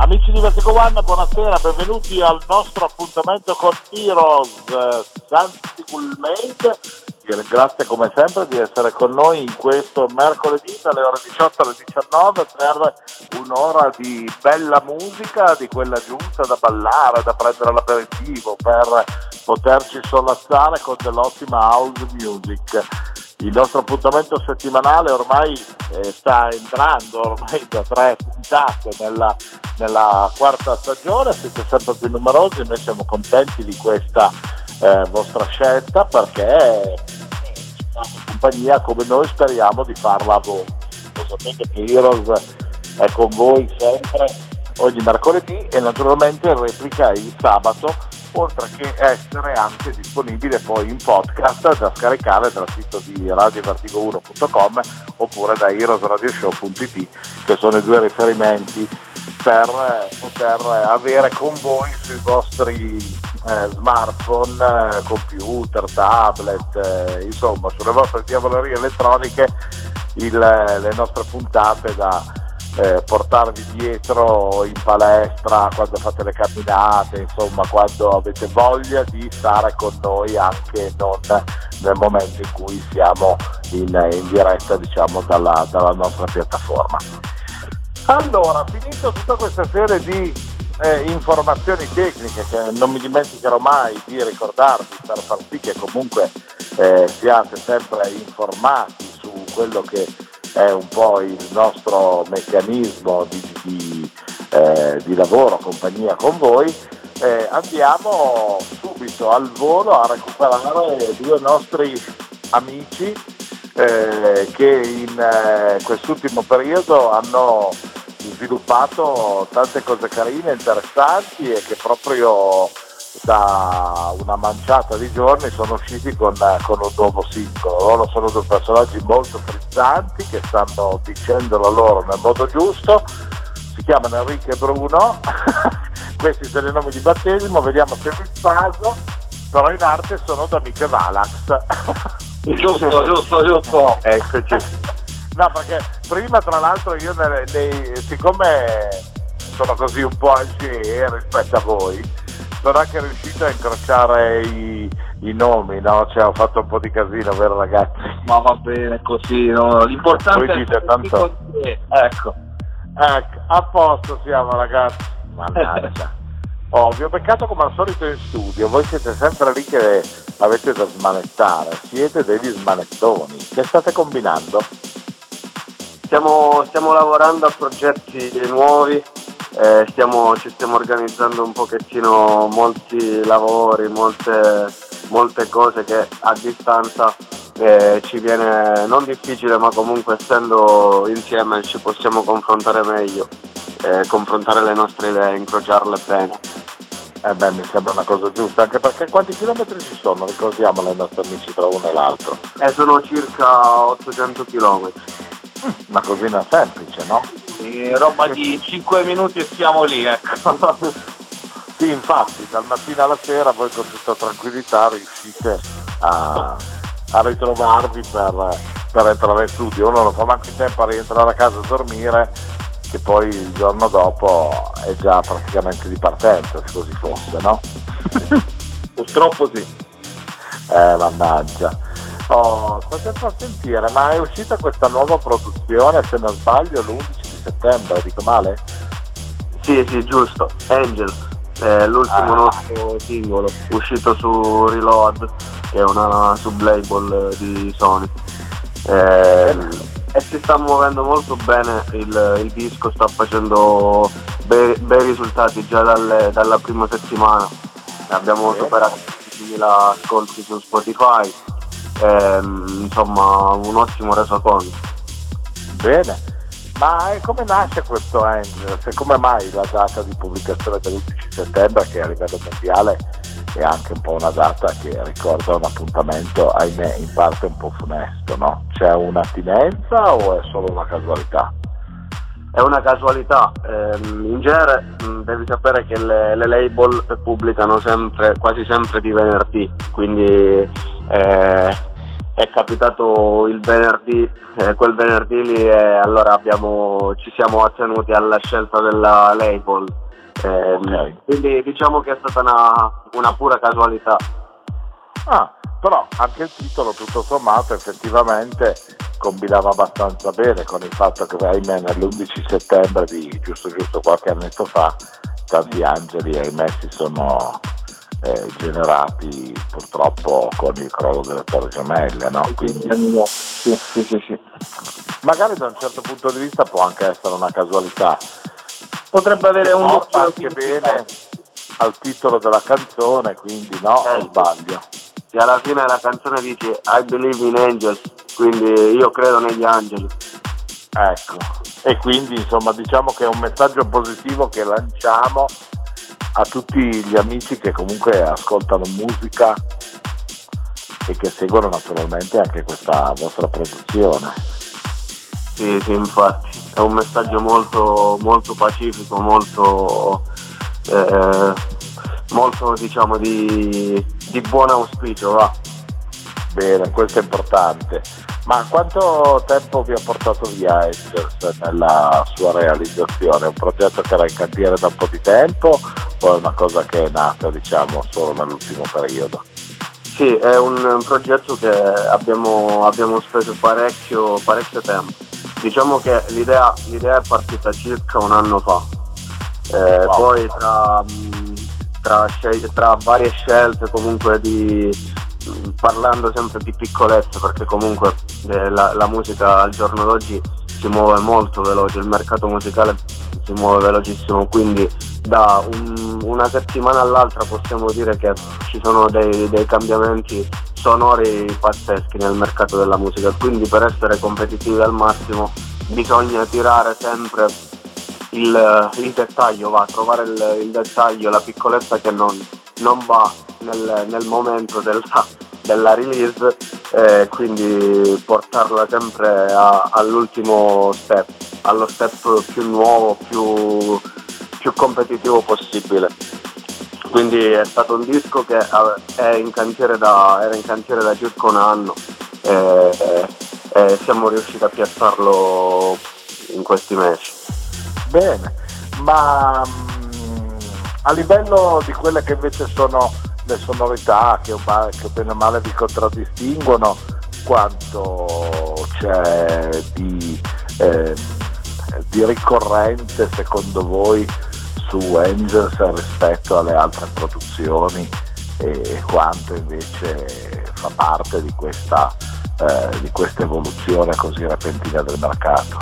Amici di Vertigo One, buonasera, benvenuti al nostro appuntamento con Heroes. Santi Gulmate vi ringrazio come sempre di essere con noi in questo mercoledì dalle ore 18 alle 19 per un'ora di bella musica, di quella giusta da ballare, da prendere l'aperitivo, per poterci sollazzare con dell'ottima house music. Il nostro appuntamento settimanale ormai eh, sta entrando ormai da tre puntate nella, nella, quarta stagione, siete sempre più numerosi, noi siamo contenti di questa eh, vostra scelta perché compagnia come noi speriamo di farla a voi. Lo sapete che Heroes è con voi sempre ogni mercoledì e naturalmente replica il sabato oltre che essere anche disponibile poi in podcast da scaricare dal sito di radiovertigo1.com oppure da heroesradioshow.it che sono i due riferimenti per eh, poter avere con voi sui vostri eh, smartphone, eh, computer, tablet, eh, insomma sulle vostre diavolerie elettroniche il, le nostre puntate da eh, portarvi dietro in palestra quando fate le camminate, insomma quando avete voglia di stare con noi anche non nel momento in cui siamo in, in diretta diciamo dalla, dalla nostra piattaforma. Allora, finito tutta questa serie di eh, informazioni tecniche che non mi dimenticherò mai di ricordarvi per far sì che comunque eh, siate sempre informati su quello che è un po' il nostro meccanismo di, di, eh, di lavoro, compagnia con voi, eh, andiamo subito al volo a recuperare due nostri amici eh, che in eh, quest'ultimo periodo hanno sviluppato tante cose carine, interessanti e che proprio da una manciata di giorni sono usciti con, con un nuovo singolo. Loro sono due personaggi molto frizzanti che stanno dicendo la loro nel modo giusto. Si chiamano Enrico e Bruno, questi sono i nomi di battesimo, vediamo se vi spaso, però in arte sono da Miche Valax. giusto, giusto, giusto. Eccoci. No, perché prima tra l'altro io nei, nei, siccome sono così un po' algeri rispetto a voi, sono anche riuscito a incrociare i, i nomi, no? Cioè ho fatto un po' di casino, vero ragazzi? Ma va bene così, no? L'importante Voi dite, è tanto... Ecco. Ecco, a posto siamo ragazzi. Mannaggia. Oh, vi ho beccato come al solito in studio, voi siete sempre lì che avete da smanettare, siete degli smanettoni. Che state combinando? Stiamo, stiamo lavorando a progetti nuovi, eh, stiamo, ci stiamo organizzando un pochettino molti lavori, molte, molte cose che a distanza eh, ci viene non difficile ma comunque essendo insieme ci possiamo confrontare meglio, eh, confrontare le nostre idee, incrociarle bene. Eh beh, mi sembra una cosa giusta, anche perché quanti chilometri ci sono? Ricordiamolo ai nostri amici tra uno e l'altro. Eh, sono circa 800 chilometri. Una cosina semplice, no? Sì, roba di 5 minuti e siamo lì, ecco. sì, infatti, dal mattino alla sera voi con tutta tranquillità riuscite a, a ritrovarvi per, per, entrare in studio. Uno non fa manco in tempo a rientrare a casa a dormire, che poi il giorno dopo è già praticamente di partenza, se così fosse, no? Purtroppo sì. Eh, mannaggia. Oh, state a sentire, ma è uscita questa nuova produzione, se non sbaglio, l'11 di settembre, dico male? Sì, sì, giusto, Angel, è l'ultimo Ah. nostro singolo, uscito su Reload, che è una sublabel di Sony. Eh, e si sta muovendo molto bene il, il disco, sta facendo bei, bei risultati già dalle- dalla prima settimana. Abbiamo Sì. superato i 10.000 ascolti su Spotify, ehm, insomma un ottimo resoconto. Bene. Ma come nasce questo Angel? Se come mai la data di pubblicazione dell'11 settembre, che a livello mondiale è anche un po' una data che ricorda un appuntamento, ahimè, in parte un po' funesto, no? C'è un'attinenza o è solo una casualità? È una casualità, eh, in genere mh, devi sapere che le, le, label pubblicano sempre, quasi sempre di venerdì, quindi eh, è capitato il venerdì, eh, quel venerdì lì e allora abbiamo, ci siamo attenuti alla scelta della label. Eh, okay. Quindi diciamo che è stata una, una pura casualità. Ah, però anche il titolo tutto sommato effettivamente combinava abbastanza bene con il fatto che ahimè nell'11 settembre di giusto giusto qualche annetto fa tanti angeli ahimè si sono eh, generati purtroppo con il crollo delle torri gemelle no? Quindi, sì, sì, sì, sì. magari da un certo punto di vista può anche essere una casualità potrebbe avere un occhio anche bene al titolo della canzone quindi no, eh, sbaglio che alla fine la canzone dice I believe in angels quindi io credo negli angeli. Ecco, e quindi insomma diciamo che è un messaggio positivo che lanciamo a tutti gli amici che comunque ascoltano musica e che seguono naturalmente anche questa vostra produzione. Sì, sì, infatti, è un messaggio molto, molto pacifico, molto, eh, molto diciamo di, di buon auspicio, va. Bene, questo è importante. Ma quanto tempo vi ha portato via Angels nella sua realizzazione? È un progetto che era in cantiere da un po' di tempo o è una cosa che è nata diciamo solo nell'ultimo periodo? Sì, è un, un progetto che abbiamo, abbiamo speso parecchio, parecchio, tempo. Diciamo che l'idea, l'idea, è partita circa un anno fa. Eh, wow. Poi tra, tra, tra varie scelte comunque di parlando sempre di piccolezze perché comunque eh, la, la, musica al giorno d'oggi si muove molto veloce, il mercato musicale si muove velocissimo, quindi da un, una settimana all'altra possiamo dire che ci sono dei, dei cambiamenti sonori pazzeschi nel mercato della musica, quindi per essere competitivi al massimo bisogna tirare sempre il, il dettaglio, va, trovare il, il, dettaglio, la piccolezza che non, non va nel, nel momento della, della release, eh, quindi portarla sempre a, all'ultimo step, allo step più nuovo, più, più competitivo possibile. Quindi è stato un disco che in da, era in cantiere da circa un anno e, e siamo riusciti a piazzarlo in questi mesi. Bene, ma mh, mm, a livello di quelle che invece sono le sonorità che, che bene o male vi contraddistinguono, quanto c'è di, eh, di ricorrente secondo voi su Angels rispetto alle altre produzioni e quanto invece fa parte di questa, eh, di questa evoluzione così repentina del mercato.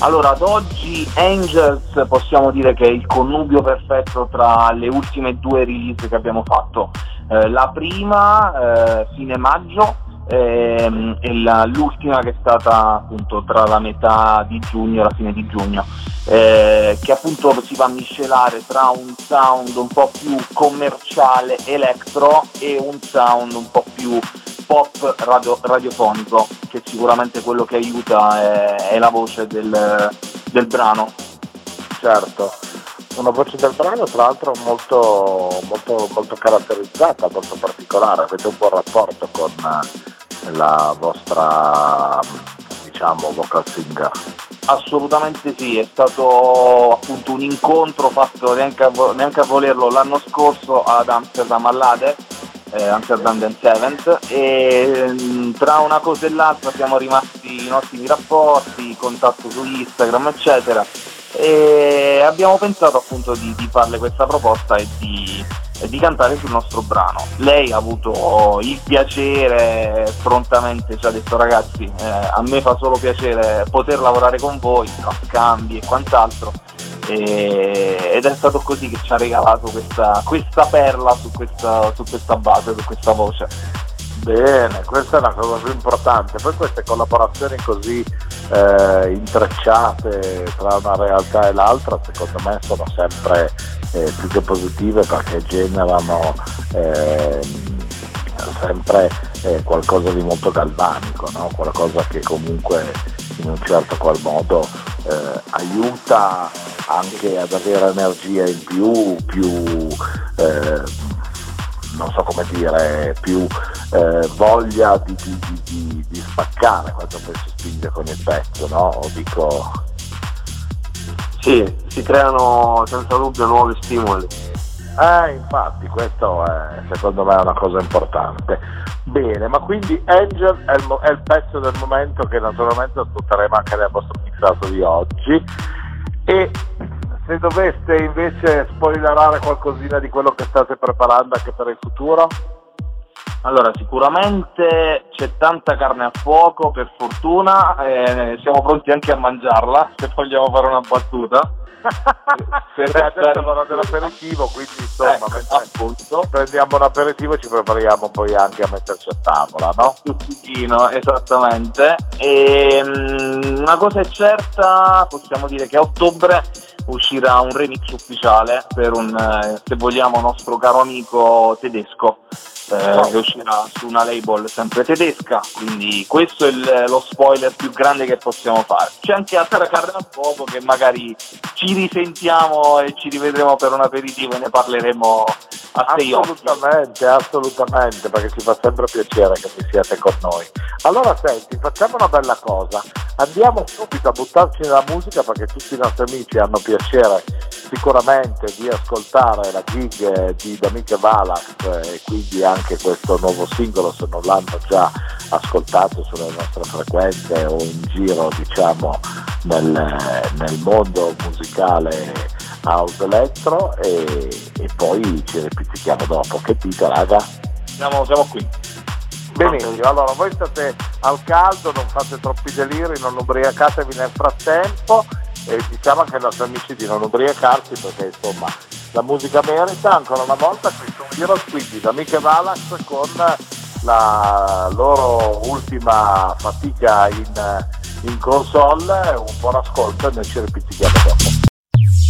Allora, ad oggi Angels possiamo dire che è il connubio perfetto tra le ultime due release che abbiamo fatto. Eh, la prima, eh, fine maggio, ehm, e la, l'ultima che è stata appunto tra la metà di giugno e la fine di giugno, eh, che appunto si va a miscelare tra un sound un po' più commerciale electro e un sound un po' più pop radio, radiofonico, che sicuramente quello che aiuta è, è la voce del, del, brano. Certo, una voce del brano tra l'altro molto, molto, molto caratterizzata, molto particolare, avete un buon rapporto con la vostra diciamo vocal singer. Assolutamente sì, è stato appunto un incontro fatto neanche a, neanche a volerlo l'anno scorso ad Amsterdam all'Ade eh, Amsterdam and Seventh e mm, tra una cosa e l'altra siamo rimasti in ottimi rapporti, contatto su Instagram eccetera e abbiamo pensato appunto di, di farle questa proposta e di, e di, cantare sul nostro brano. Lei ha avuto il piacere prontamente, ci ha detto ragazzi eh, a me fa solo piacere poter lavorare con voi, tra scambi e quant'altro ed è stato così che ci ha regalato questa, questa perla su questa, su questa base, su questa voce. Bene, questa è la cosa più importante. Poi queste collaborazioni così eh, intrecciate tra una realtà e l'altra secondo me sono sempre eh, più che positive perché generano eh, sempre qualcosa di molto galvanico, no? qualcosa che comunque in un certo qual modo eh, aiuta anche ad avere energia in più, più eh, non so come dire, più eh, voglia di, di, di, di, spaccare quando poi si spinge con il pezzo, no? Dico... Sì, si creano senza dubbio nuovi stimoli. Eh, infatti, questo è secondo me una cosa importante. Bene, ma quindi Angel è il, è il pezzo del momento che naturalmente ascolteremo anche nel vostro mixato di oggi. E se doveste invece spoilerare qualcosina di quello che state preparando anche per il futuro? Allora, sicuramente c'è tanta carne a fuoco, per fortuna, eh, siamo pronti anche a mangiarla, se vogliamo fare una battuta. per Beh, adesso l'ora dell'aperitivo, quindi insomma, ecco, appunto, prendiamo un aperitivo e ci prepariamo poi anche a metterci a tavola, no? Stuzzichino, esattamente. E, um, una cosa è certa, possiamo dire che a ottobre uscirà un remix ufficiale per un, eh, se vogliamo, nostro caro amico tedesco eh, che uscirà su una label sempre tedesca, quindi questo è il, lo spoiler più grande che possiamo fare. C'è anche altra carne a fuoco che magari ci risentiamo e ci rivedremo per un aperitivo e ne parleremo Assolutamente, assolutamente, perché ci fa sempre piacere che vi siate con noi. Allora senti, facciamo una bella cosa, andiamo subito a buttarci nella musica perché tutti i nostri amici hanno piacere sicuramente di ascoltare la gig di D'Amiche Valax e quindi anche questo nuovo singolo se non l'hanno già ascoltato sulle nostre frequenze o in giro diciamo nel, nel mondo musicale house electro e, e, poi ci ripetiamo dopo. Che dite raga? Siamo, siamo qui. Benissimo, allora voi state al caldo, non fate troppi deliri, non ubriacatevi nel frattempo e diciamo anche ai nostri amici di non ubriacarsi perché insomma la musica merita ancora una volta questo Heroes quindi da Miche Valax con la loro ultima fatica in, in console un buon ascolto e noi ci ripetiamo dopo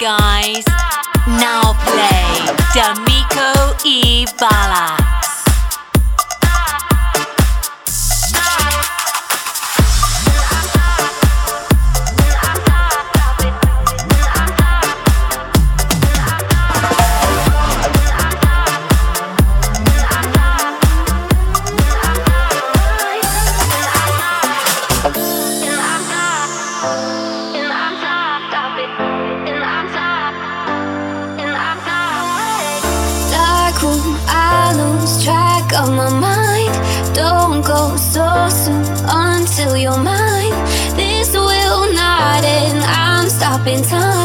Guys. Now play D'Amico E. Bala. in time,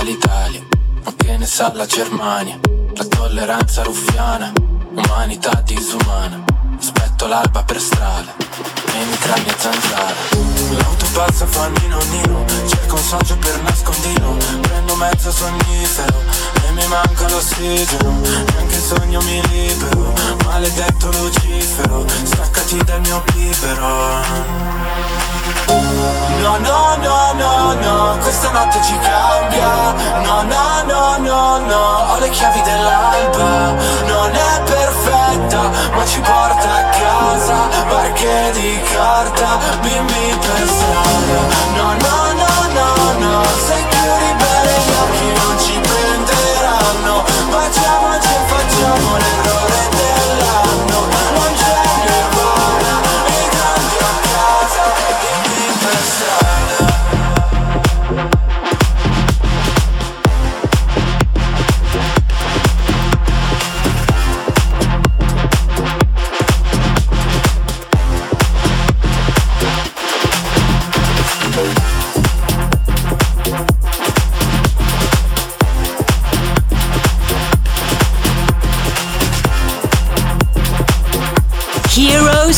dall'Italia, ma che ne sa la Germania? La tolleranza ruffiana, umanità disumana, aspetto l'alba per strada, e mi cambia zanzara. L'auto passa fa nino nino, cerco un socio per nascondino, prendo mezzo sonnifero, e mi manca l'ossigeno, neanche il sogno mi libero, maledetto Lucifero, staccati dal mio libero. No, no, no, no, no, questa notte ci cambia. No, no, no, no, no, ho le chiavi dell'alba. Non è perfetta, ma ci porta a casa. Barche di carta, bimbi per strada. No, no, no, no, no, sei più ribelle Gli occhi non ci prenderanno. Ma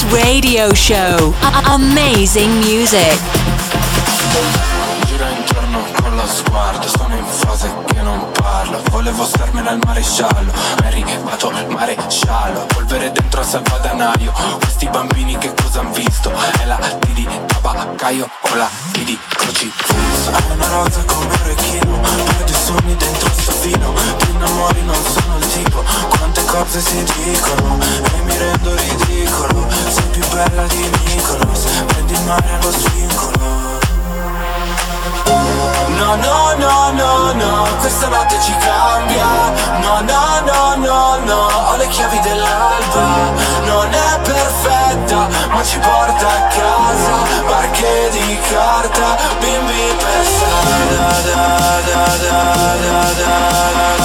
radio show. A- amazing music. Gira intorno con lo sguardo, sono in fase che non parlo. Volevo starmene al maresciallo, è arrivato il maresciallo. Polvere dentro al salvadanaio. Questi bambini che cosa han visto? È la T di tabaccaio o la T di crocifisso. È una rosa come un orecchino, poi sogni dentro sto vino. Ti innamori, non sono il tipo. Quante cose si dicono mare allo svincolo. No, no, no, no, no, questa notte ci cambia No, no, no, no, no, ho le chiavi dell'alba Non è perfetta, ma ci porta a casa Barche di carta, bimbi per strada da da da da da da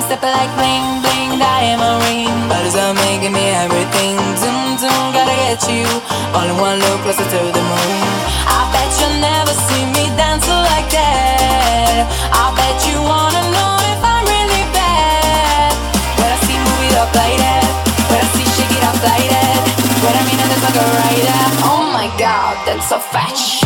I'm stepping like bling bling diamond ring. Bodies are making me everything. Zoom zoom, gotta get you. All in one look, closer to the moon. I bet you'll never see me dancing like that. I bet you wanna know if I'm really bad. When I see move it up like that. When I see shake it up like that. When I mean it, it's like a rider. Oh my god, that's so fetch.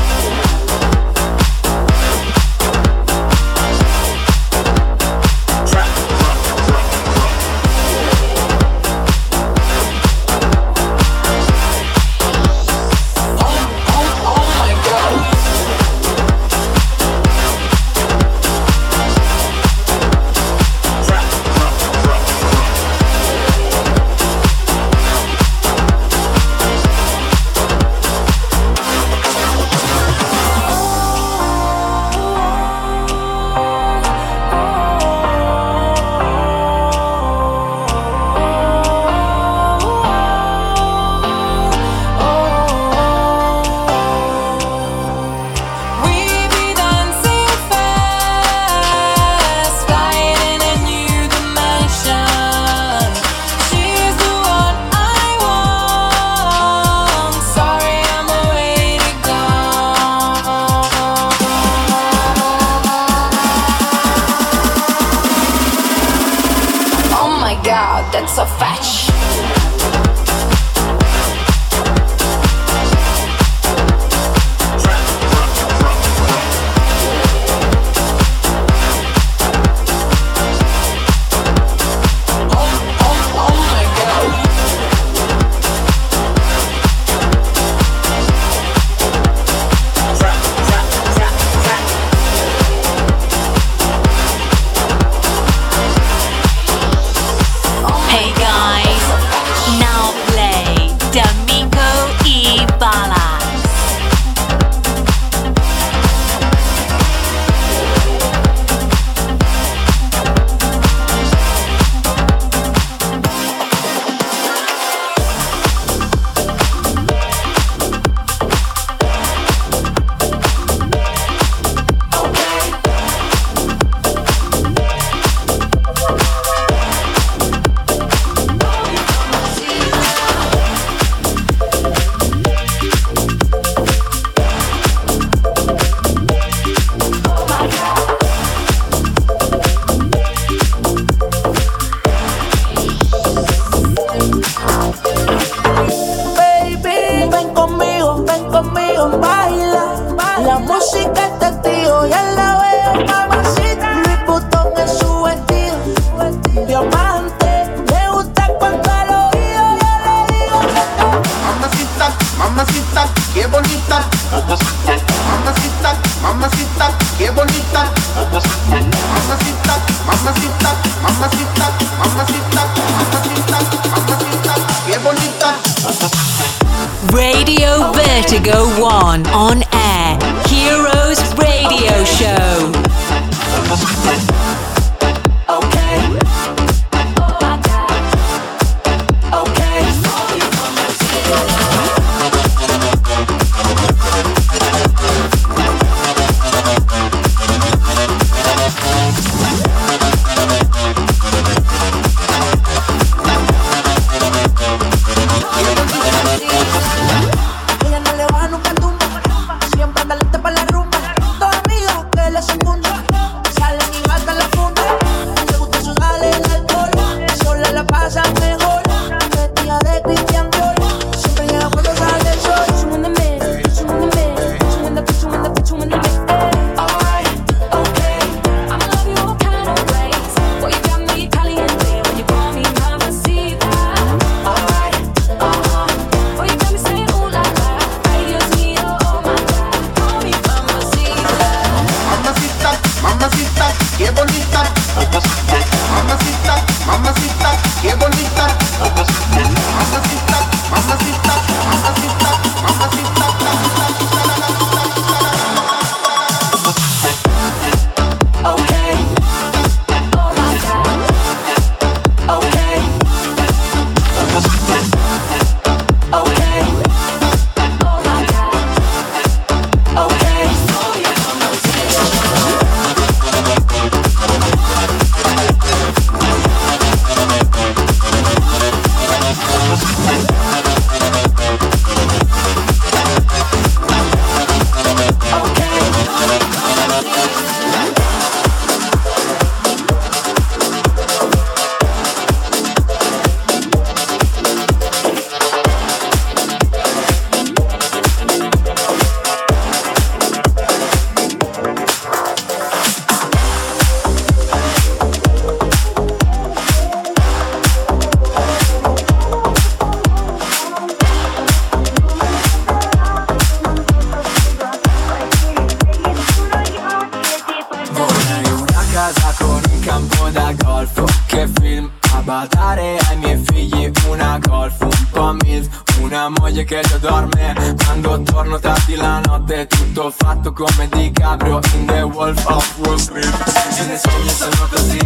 campo da golf. Che film a badare ai miei figli? Una golf, un po' milf Una moglie che già dorme. Quando torno tardi la notte Tutto fatto come di Caprio In The Wolf of Wall Street. I miei sogni sono così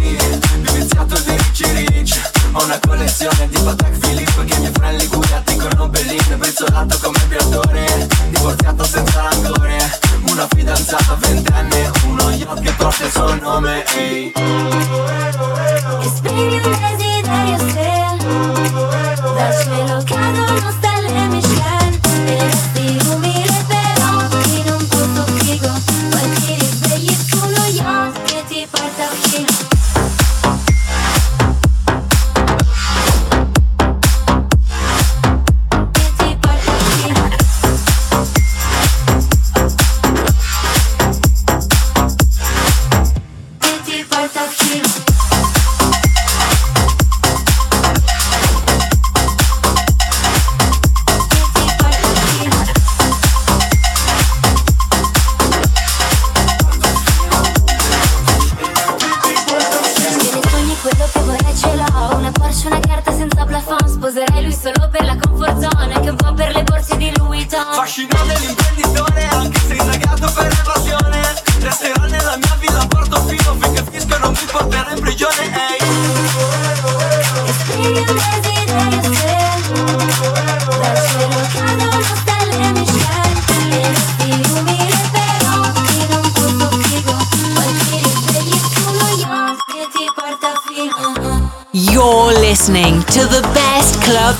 Viviziato di Ricci Rich Ho una collezione di Patek Philippe Che mia friend Liguria ti con un bellino Brizzolato come Briatore Divorziato senza rancore. Una fidanzata ventenne Uno yacht che troppo il suo nome Ehi hey.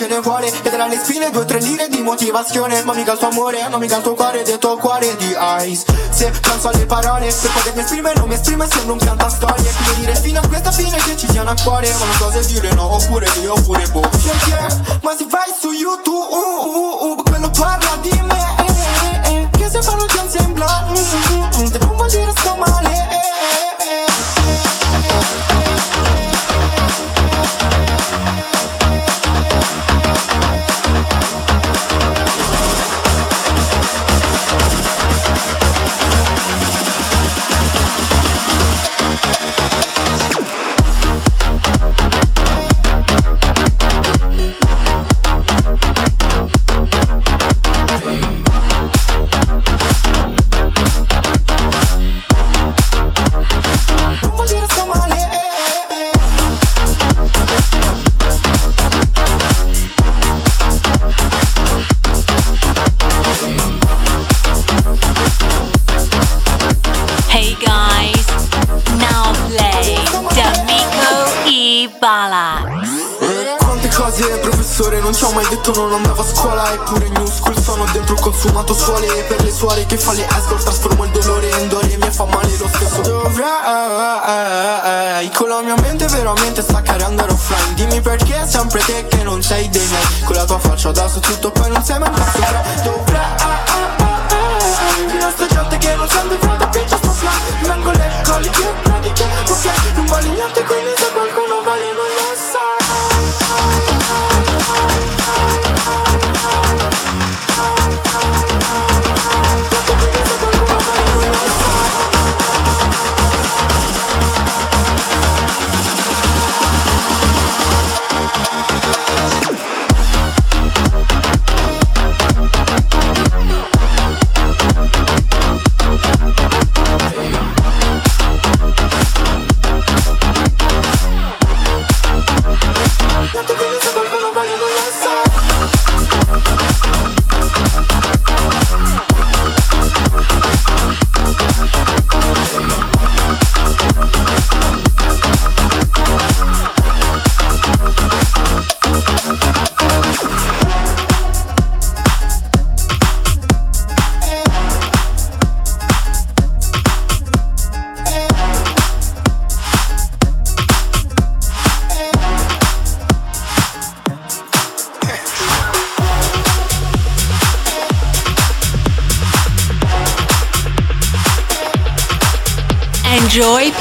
ce ne vuole. E tra le spine due o tre lire di motivazione. Ma mica il tuo amore, ma mica il tuo cuore Detto cuore di ice. Se canso alle parole Se potermi esprimere non mi esprime Sembra un pianta storie. Quindi dire fino a questa fine che ci tiene a cuore Ma sostituto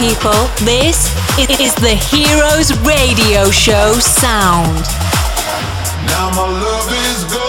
people, this is the Heroes Radio Show sound. Now my love is gone.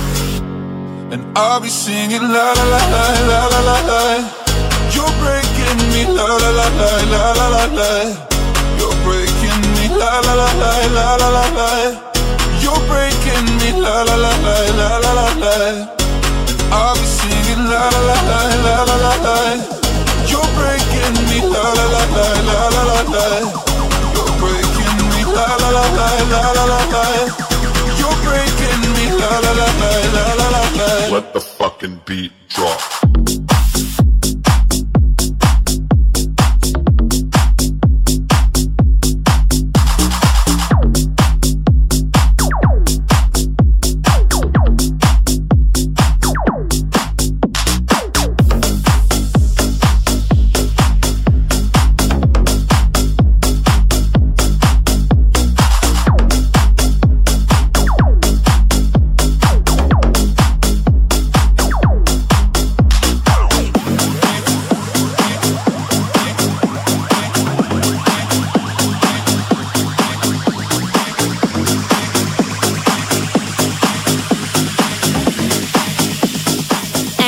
And I'll be singing la la la la la la la la. You're breaking me la la la la la la la la. You're breaking me la la la la la la la la. You're breaking me la la la la la la la la. I'll be singing la la la la la la la la. You're breaking me la la la la la la la la. You're breaking me la la la la la la la la. Let the fucking beat drop.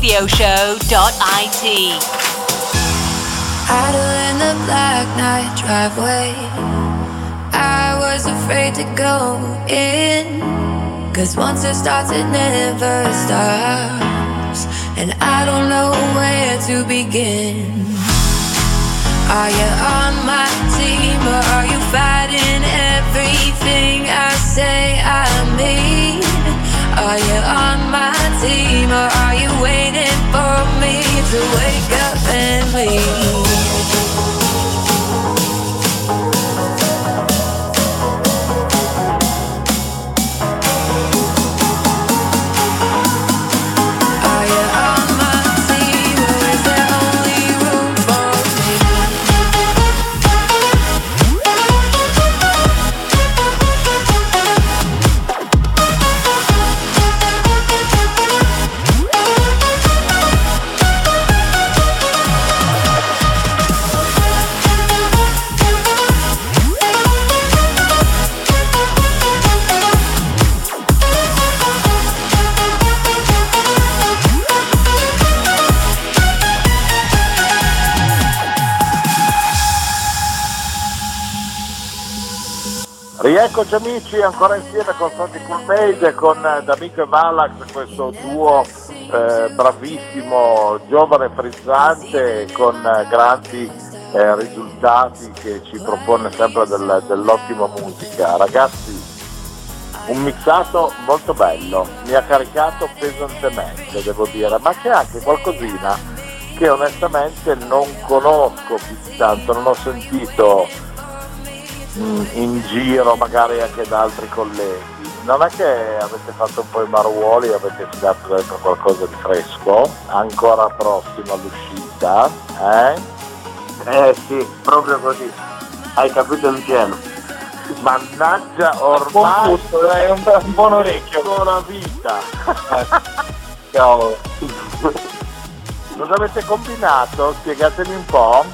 www.heroesradioshow.it. Idle in the black night driveway. I was afraid to go in. Cause once it starts, it never stops. And I don't know where to begin. Are you on my team or are you fighting everything I say I mean? Are you on my team or are you waiting me to wake up and leave? Rieccoci amici, ancora insieme con Santi Coolmade e con eh, D'Amico e Valax, questo duo eh, bravissimo, giovane, frizzante, con eh, grandi eh, risultati che ci propone sempre del- dell'ottima musica. Ragazzi, un mixato molto bello, mi ha caricato pesantemente, devo dire, ma c'è anche qualcosina che onestamente non conosco più di tanto, non ho sentito in giro magari anche da altri colleghi. Non è che avete fatto un po' i maruoli e avete tirato dentro qualcosa di fresco, ancora prossimo all'uscita, eh? Eh sì, proprio così. Hai capito in pieno. Mannaggia, ormai è un, un buon orecchio. ancora vita. Cavolo. Cosa avete combinato? Spiegatemi un po'.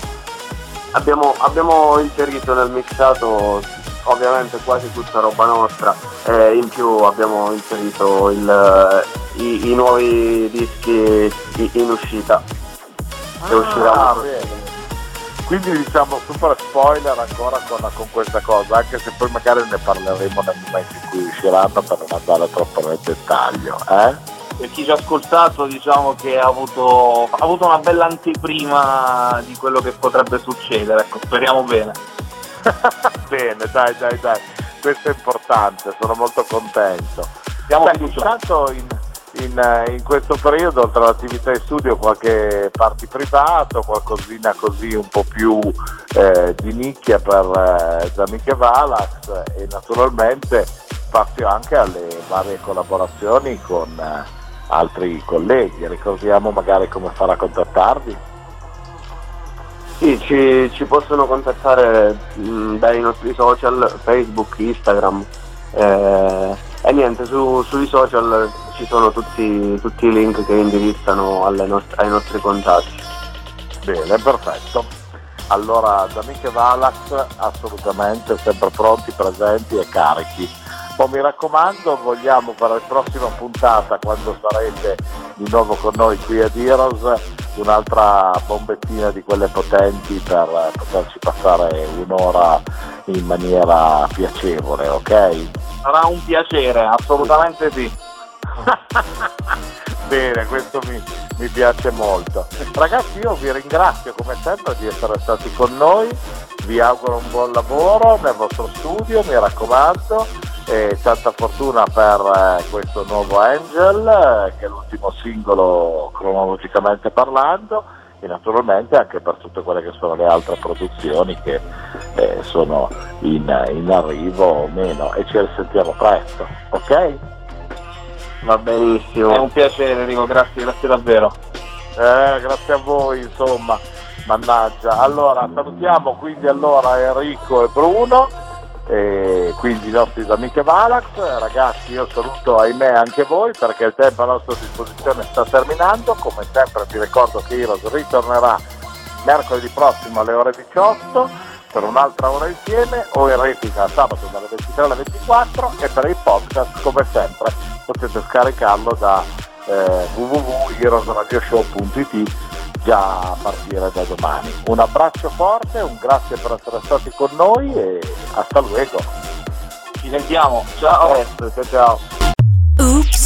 Abbiamo, abbiamo inserito nel mixato ovviamente quasi tutta roba nostra e in più abbiamo inserito il, i, i nuovi dischi in uscita che Ah, usciranno. Quindi diciamo super spoiler ancora con, con questa cosa, anche se poi magari ne parleremo nel momento in cui usciranno per non andare troppo nel dettaglio. Eh? Per chi ci ha ascoltato diciamo che ha avuto, ha avuto una bella anteprima di quello che potrebbe succedere, ecco, speriamo bene. Bene, dai, dai, dai, questo è importante, sono molto contento. Siamo Beh, intanto in, in, eh, in questo periodo, oltre all'attività di studio, qualche party privato, qualcosina così un po' più eh, di nicchia per eh, Zamiche Valax e naturalmente spazio anche alle varie collaborazioni con eh, altri colleghi. Ricordiamo magari come fare a contattarvi. Sì, ci, ci possono contattare mh, dai nostri social, Facebook, Instagram eh, e niente, su- sui social ci sono tutti, tutti i link che indirizzano nost- ai nostri contatti. Bene, perfetto. Allora, da Miche Valax assolutamente sempre pronti, presenti e carichi. Poi mi raccomando, vogliamo per la prossima puntata, quando sarete di nuovo con noi qui ad Heroes, un'altra bombettina di quelle potenti per poterci passare un'ora in maniera piacevole, ok? Sarà un piacere, assolutamente sì. Bene, questo mi, mi piace molto. Ragazzi, io vi ringrazio come sempre di essere stati con noi, vi auguro un buon lavoro nel vostro studio, mi raccomando, e tanta fortuna per eh, questo nuovo Angel, eh, che è l'ultimo singolo cronologicamente parlando, e naturalmente anche per tutte quelle che sono le altre produzioni che eh, sono in, in arrivo o meno, e ci risentiamo presto, ok? Va benissimo. È un piacere Enrico, grazie, grazie davvero. Eh, grazie a voi, insomma, mannaggia. Allora, salutiamo quindi allora Enrico e Bruno, e quindi i nostri amici Valax. Ragazzi, io saluto ahimè anche voi perché il tempo a nostra disposizione sta terminando. Come sempre vi ricordo che Heroes ritornerà mercoledì prossimo alle ore 18. Per un'altra ora insieme o in replica sabato dalle 23 alle 24 e per il podcast come sempre potete scaricarlo da eh, www.heroesradioshow.it già a partire da domani. Un abbraccio forte, un grazie per essere stati con noi e hasta luego. Ci sentiamo, ciao. Ciao ciao. Oops,